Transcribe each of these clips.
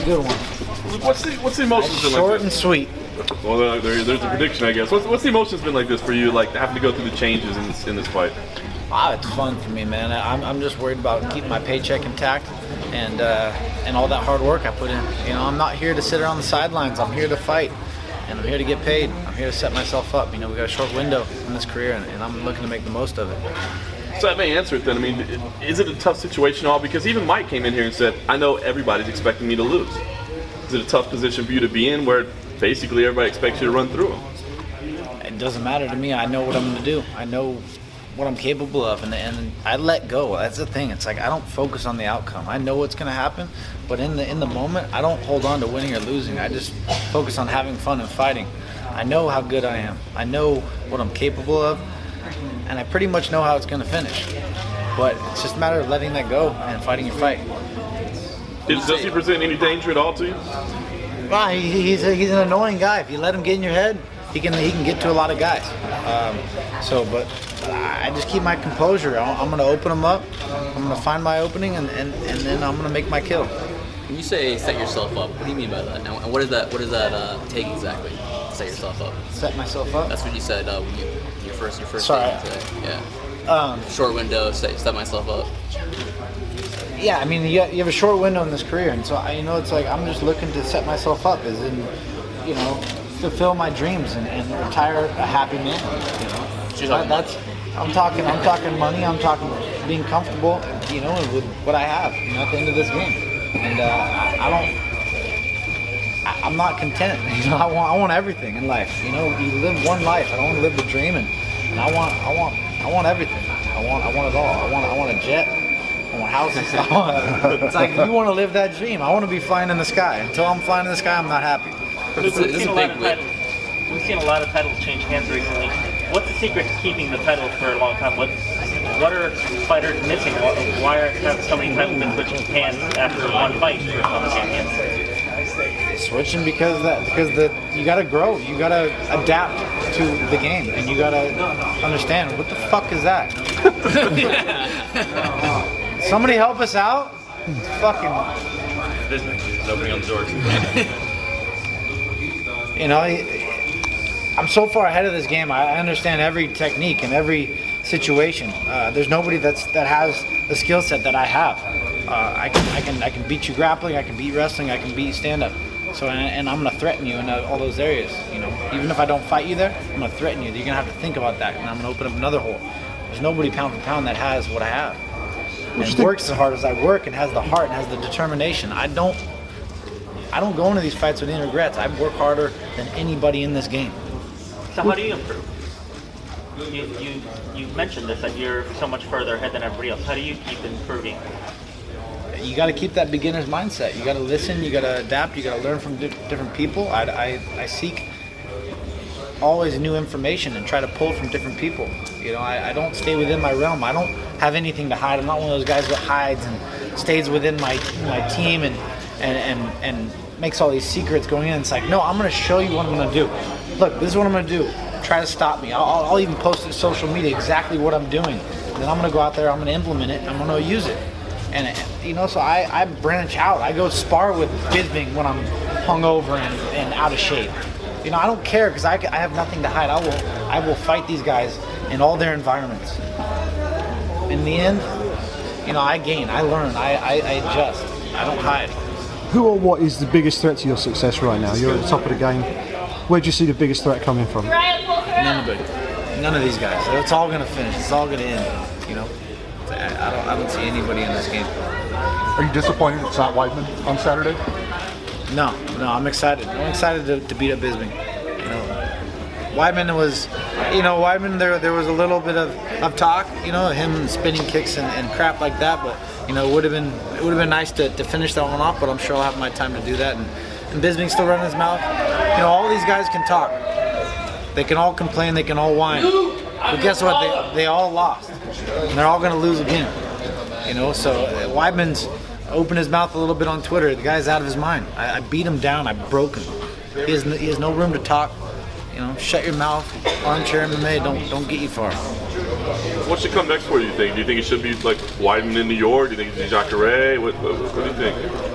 a good one. What's the what's the emotions been Short like and sweet. Well, there, there's a prediction, I guess. What's, what's the emotions been like this for you? Like having to go through the changes in this in this fight. Ah, it's fun for me, man. I'm, I'm just worried about keeping my paycheck intact and uh, and all that hard work I put in. You know, I'm not here to sit around the sidelines. I'm here to fight, and I'm here to get paid. I'm here to set myself up. You know, we got a short window in this career, and, and I'm looking to make the most of it. So that may answer it then. I mean, is it a tough situation at all? Because even Mike came in here and said, "I know everybody's expecting me to lose." Is it a tough position for you to be in, where basically everybody expects you to run through them? It doesn't matter to me. I know what I'm going to do. I know what I'm capable of, and, and I let go. That's the thing. It's like I don't focus on the outcome. I know what's going to happen, but in the in the moment, I don't hold on to winning or losing. I just focus on having fun and fighting. I know how good I am. I know what I'm capable of, and I pretty much know how it's going to finish. But it's just a matter of letting that go and fighting your fight. Is, does he present any danger at all to you? Well, he, he's a, he's an annoying guy. If you let him get in your head, he can he can get to a lot of guys. Um, so, but I just keep my composure. I- I'm going to open him up. I'm going to find my opening, and, and, and then I'm going to make my kill. When you say set yourself up, what do you mean by that? And what does that what does that uh, take exactly? Set yourself up. Set myself up. That's what you said uh, when you your first your first Sorry. today. Yeah. Um, Short window. Set, set myself up. yeah, I mean, you, you have a short window in this career, and so I, you know, it's like I'm just looking to set myself up, as in, you know, fulfill my dreams and, and retire a happy man. You know, She's That- that's I'm talking. I'm talking money. I'm talking being comfortable. You know, with what I have. You know, at the end of this game, and uh, I, I don't. I, I'm not content. You know, I want. I want everything in life. You know, you live one life. I don't want to live the dream, and, and I want. I want. I want everything. I want. I want it all. I want. I want a jet. I want houses. I want, it's like you want to live that dream. I want to be flying in the sky. Until I'm flying in the sky, I'm not happy. It's a, We've it's seen a a lot big of win. titles. We've seen a lot of titles change hands recently. What's the secret to keeping the title for a long time? What what are fighters missing? Why why are, have so many titles been switching hands after one fight on the same hands? Switching because that because the you gotta grow. You gotta adapt to the game, and you gotta understand what the fuck is that. Somebody help us out. Fucking. opening on the doors. You know, I'm so far ahead of this game. I understand every technique and every situation. Uh, there's nobody that's that has the skill set that I have. Uh, I can I can I can beat you grappling. I can beat wrestling. I can beat stand up. So and, and I'm gonna threaten you in all those areas. You know, even if I don't fight you there, I'm gonna threaten you. You're gonna have to think about that, and I'm gonna open up another hole. There's nobody pound for pound that has what I have. And you think- works as hard as I work, and has the heart and has the determination. I don't I don't go into these fights with any regrets. I work harder than anybody in this game. So how do you improve? You, you you mentioned this that you're so much further ahead than everybody else. How do you keep improving? You got to keep that beginner's mindset. You got to listen. You got to adapt. You got to learn from di- different people. I, I, I seek always new information and try to pull from different people. You know, I, I don't stay within my realm. I don't have anything to hide. I'm not one of those guys that hides and stays within my my team and and and, and makes all these secrets going in. It's like, no, I'm going to show you what I'm going to do. Look, this is what I'm going to do. Try to stop me. I'll, I'll even post to social media exactly what I'm doing. Then I'm going to go out there. I'm going to implement it. I'm going to use it. And uh, you know, so I, I branch out. I go spar with Bisping when I'm hungover and, and out of shape. You know, I don't care because I, I have nothing to hide. I will I will fight these guys in all their environments. In the end, you know, I gain, I learn, I, I, I adjust. I don't hide. Who or what is the biggest threat to your success right now? You're at the top of the game. Where do you see the biggest threat coming from? None of it. None of these guys. It's all gonna finish. It's all gonna end. I, don't I don't see anybody in this game. Are you disappointed it's not Weidman on Saturday? No, no, I'm excited. I'm excited to, to beat up Bisping. You know, Weidman was, you know, Weidman. There, there was a little bit of, of talk, you know, him spinning kicks and, and crap like that. But you know, it would have been it would have been nice to, to finish that one off. But I'm sure I'll have my time to do that. And, and still running his mouth. You know, all these guys can talk. They can all complain. They can all whine. But guess what? They, they all lost, and they're all going to lose again. You know, so uh, Weidman's opened his mouth a little bit on Twitter. The guy's out of his mind. I, I beat him down. I broke him. He has, no, he has no room to talk. You know, shut your mouth. Armchair MMA don't don't get you far. What should come next for you? You think? Do you think it should be like Weidman in New York? Do you think it's Jacare? What, what, what do you think?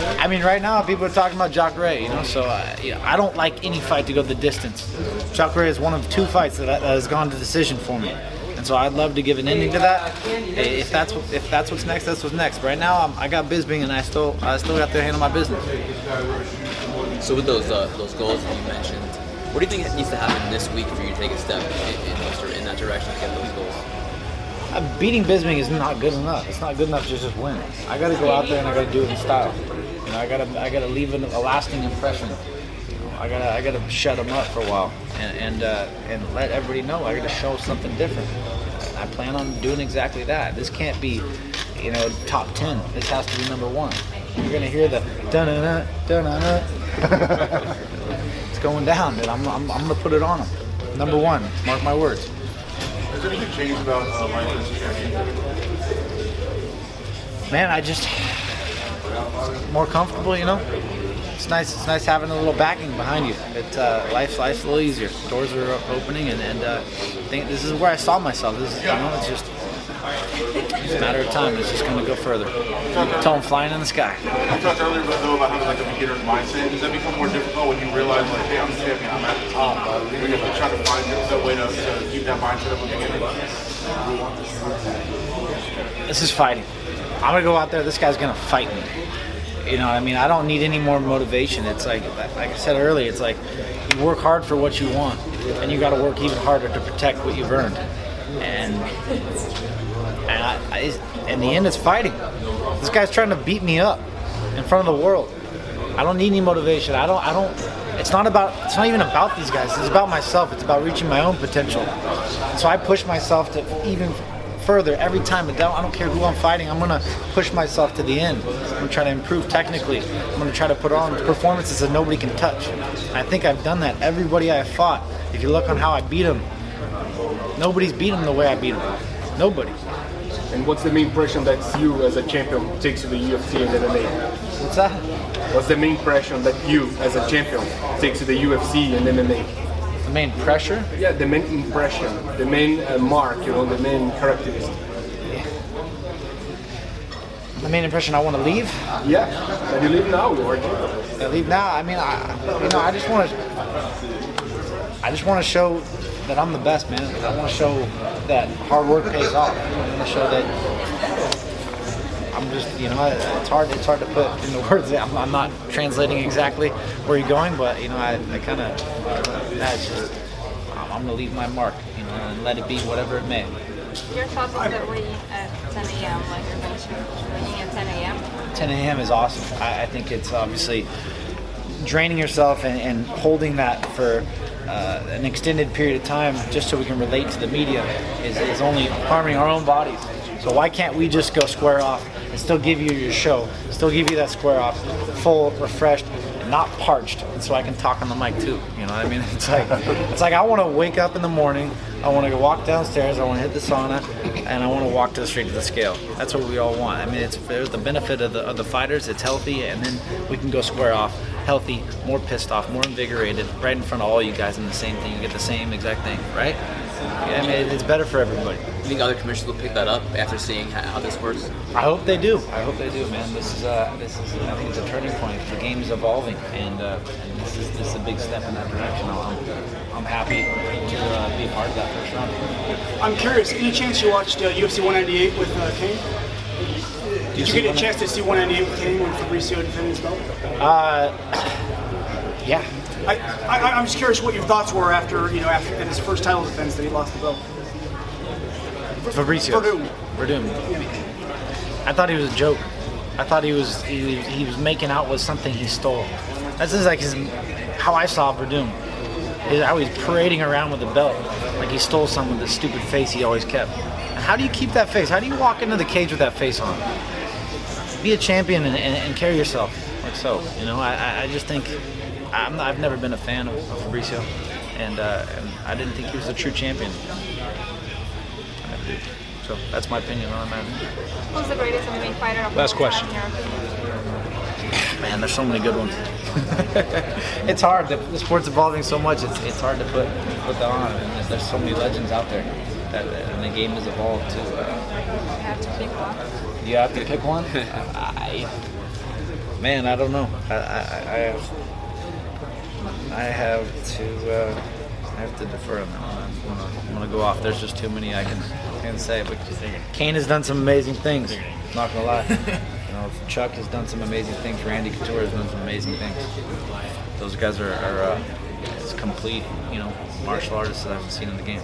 I mean, right now people are talking about Jacare, you know. So uh, you know, I don't like any fight to go the distance. Jacare is one of two fights that, that has gone to decision for me, and so I'd love to give an ending to that. If that's what, if that's what's next, that's what's next. Right now, I'm, I got Bisping, and I still I still got to handle my business. So with those uh, those goals that you mentioned, what do you think needs to happen this week for you to take a step in, in, in that direction to get those goals? Uh, beating Bisping is not good enough. It's not good enough to just win. I got to go out there and I got to do it in style. You know, I got to I got to leave an, a lasting impression. You know, I got to I got to shut them up for a while and and uh, and let everybody know I got to show something different. I plan on doing exactly that. This can't be, you know, top ten. This has to be number one. You're gonna hear the da na na da na na. It's going down, dude. I'm, I'm, I'm gonna put it on them. Number one. Mark my words. Has anything changed about uh, Michael's man, I just more comfortable, you know. It's nice. It's nice having a little backing behind you. It uh, life's life's a little easier. Doors are opening, and and uh, I think this is where I saw myself. This is, you know, it's just it's a matter of time. It's just going to go further. I'm flying in the sky. You talked earlier about, though, about having like a beginner's mindset. Does that become more difficult when you realize like, hey, I'm the champion, I'm at the top? Uh, you have to try to find the way to, to keep that mindset of a beginner. This is fighting. I'm gonna go out there. This guy's gonna fight me. You know I mean? I don't need any more motivation. It's like, like I said earlier, it's like you work hard for what you want, and you got to work even harder to protect what you've earned. And and I, I, in the end, it's fighting. This guy's trying to beat me up in front of the world. I don't need any motivation. I don't. I don't. It's not about. It's not even about these guys. It's about myself. It's about reaching my own potential. So I push myself to even further every time. I don't care who I'm fighting. I'm gonna push myself to the end. I'm gonna try to improve technically. I'm gonna try to put on performances that nobody can touch. I think I've done that. Everybody I have fought. If you look on how I beat them, nobody's beat them the way I beat them. Nobody. And what's the main impression that you as a champion takes to the UFC and MMA? What's that? What's the main impression that you as a champion takes to the UFC and MMA? The main pressure? Yeah, the main impression, the main uh, mark, you know, the main characteristic. The main impression I want to leave? Yeah, that you leave now, are I leave now. I mean, I, you know, I just want to, I just want to show that I'm the best, man. I want to show that hard work pays off. I want to show that I'm just, you know, it's hard. It's hard to put into words. I'm, I'm not translating exactly where you're going, but you know, I, I kind of, that's just, I'm gonna leave my mark, you know, and let it be whatever it may. Your thoughts on the weigh at 10 a.m. Like you're mentioning, weighing at 10 a.m. 10 a.m. is awesome. I, I think it's obviously draining yourself and, and holding that for uh, an extended period of time just so we can relate to the media is, is only harming our own bodies. So why can't we just go square off still give you your show, still give you that square off, full, refreshed, and not parched, and so I can talk on the mic too. You know what I mean? It's like it's like I want to wake up in the morning, I want to walk downstairs, I want to hit the sauna, and I want to walk to the street to the scale. That's what we all want. I mean, it's there's the benefit of the of the fighters. It's healthy, and then we can go square off, healthy, more pissed off, more invigorated, right in front of all you guys in the same thing. You get the same exact thing, right? Yeah, I mean, it's better for everybody. You think other commissioners will pick that up after seeing how, how this works? I hope they do. I hope they do, man. This is uh, this is I think it's a turning point. The game's evolving, and, uh, and this is this is a big step in that direction. I'm, I'm happy to uh, be a part of that first round. I'm curious. Any chance you watched uh, UFC 198 with uh, Cain? Did you get a chance to see 198 with Cain when Fabricio defended his belt? Uh, yeah. I, I, I'm just curious what your thoughts were after you know after in his first title defense that he lost the belt. Fabricio. Werdum. Werdum. I thought he was a joke. I thought he was he, he was making out with something he stole. That's just like his how I saw Werdum. How he's parading around with a belt like he stole some with the stupid face he always kept. And how do you keep that face? How do you walk into the cage with that face on? Be a champion and, and, and carry yourself like so. You know, I- I just think I'm not, I've never been a fan of, of Fabricio, and, uh, and I didn't think he was a true champion. I never did. So that's my opinion on that. Who's the greatest MMA fighter of Last all question. time, in your opinion? Man, there's so many good ones. it's hard. The, the sport's evolving so much. It's, it's hard to put put that on. And there's, there's so many legends out there, that, and the game has evolved too. Uh, You have to pick one. you have to pick one. I, Man, I don't know. I, I, I have I have to uh, I have to defer on that one. I'm gonna, go off. There's just too many I can can say. But Cain has done some amazing things. Not gonna lie. You know, Chuck has done some amazing things. Randy Couture has done some amazing things. Those guys are, are uh, complete, you know, martial artists as I haven't seen in the game.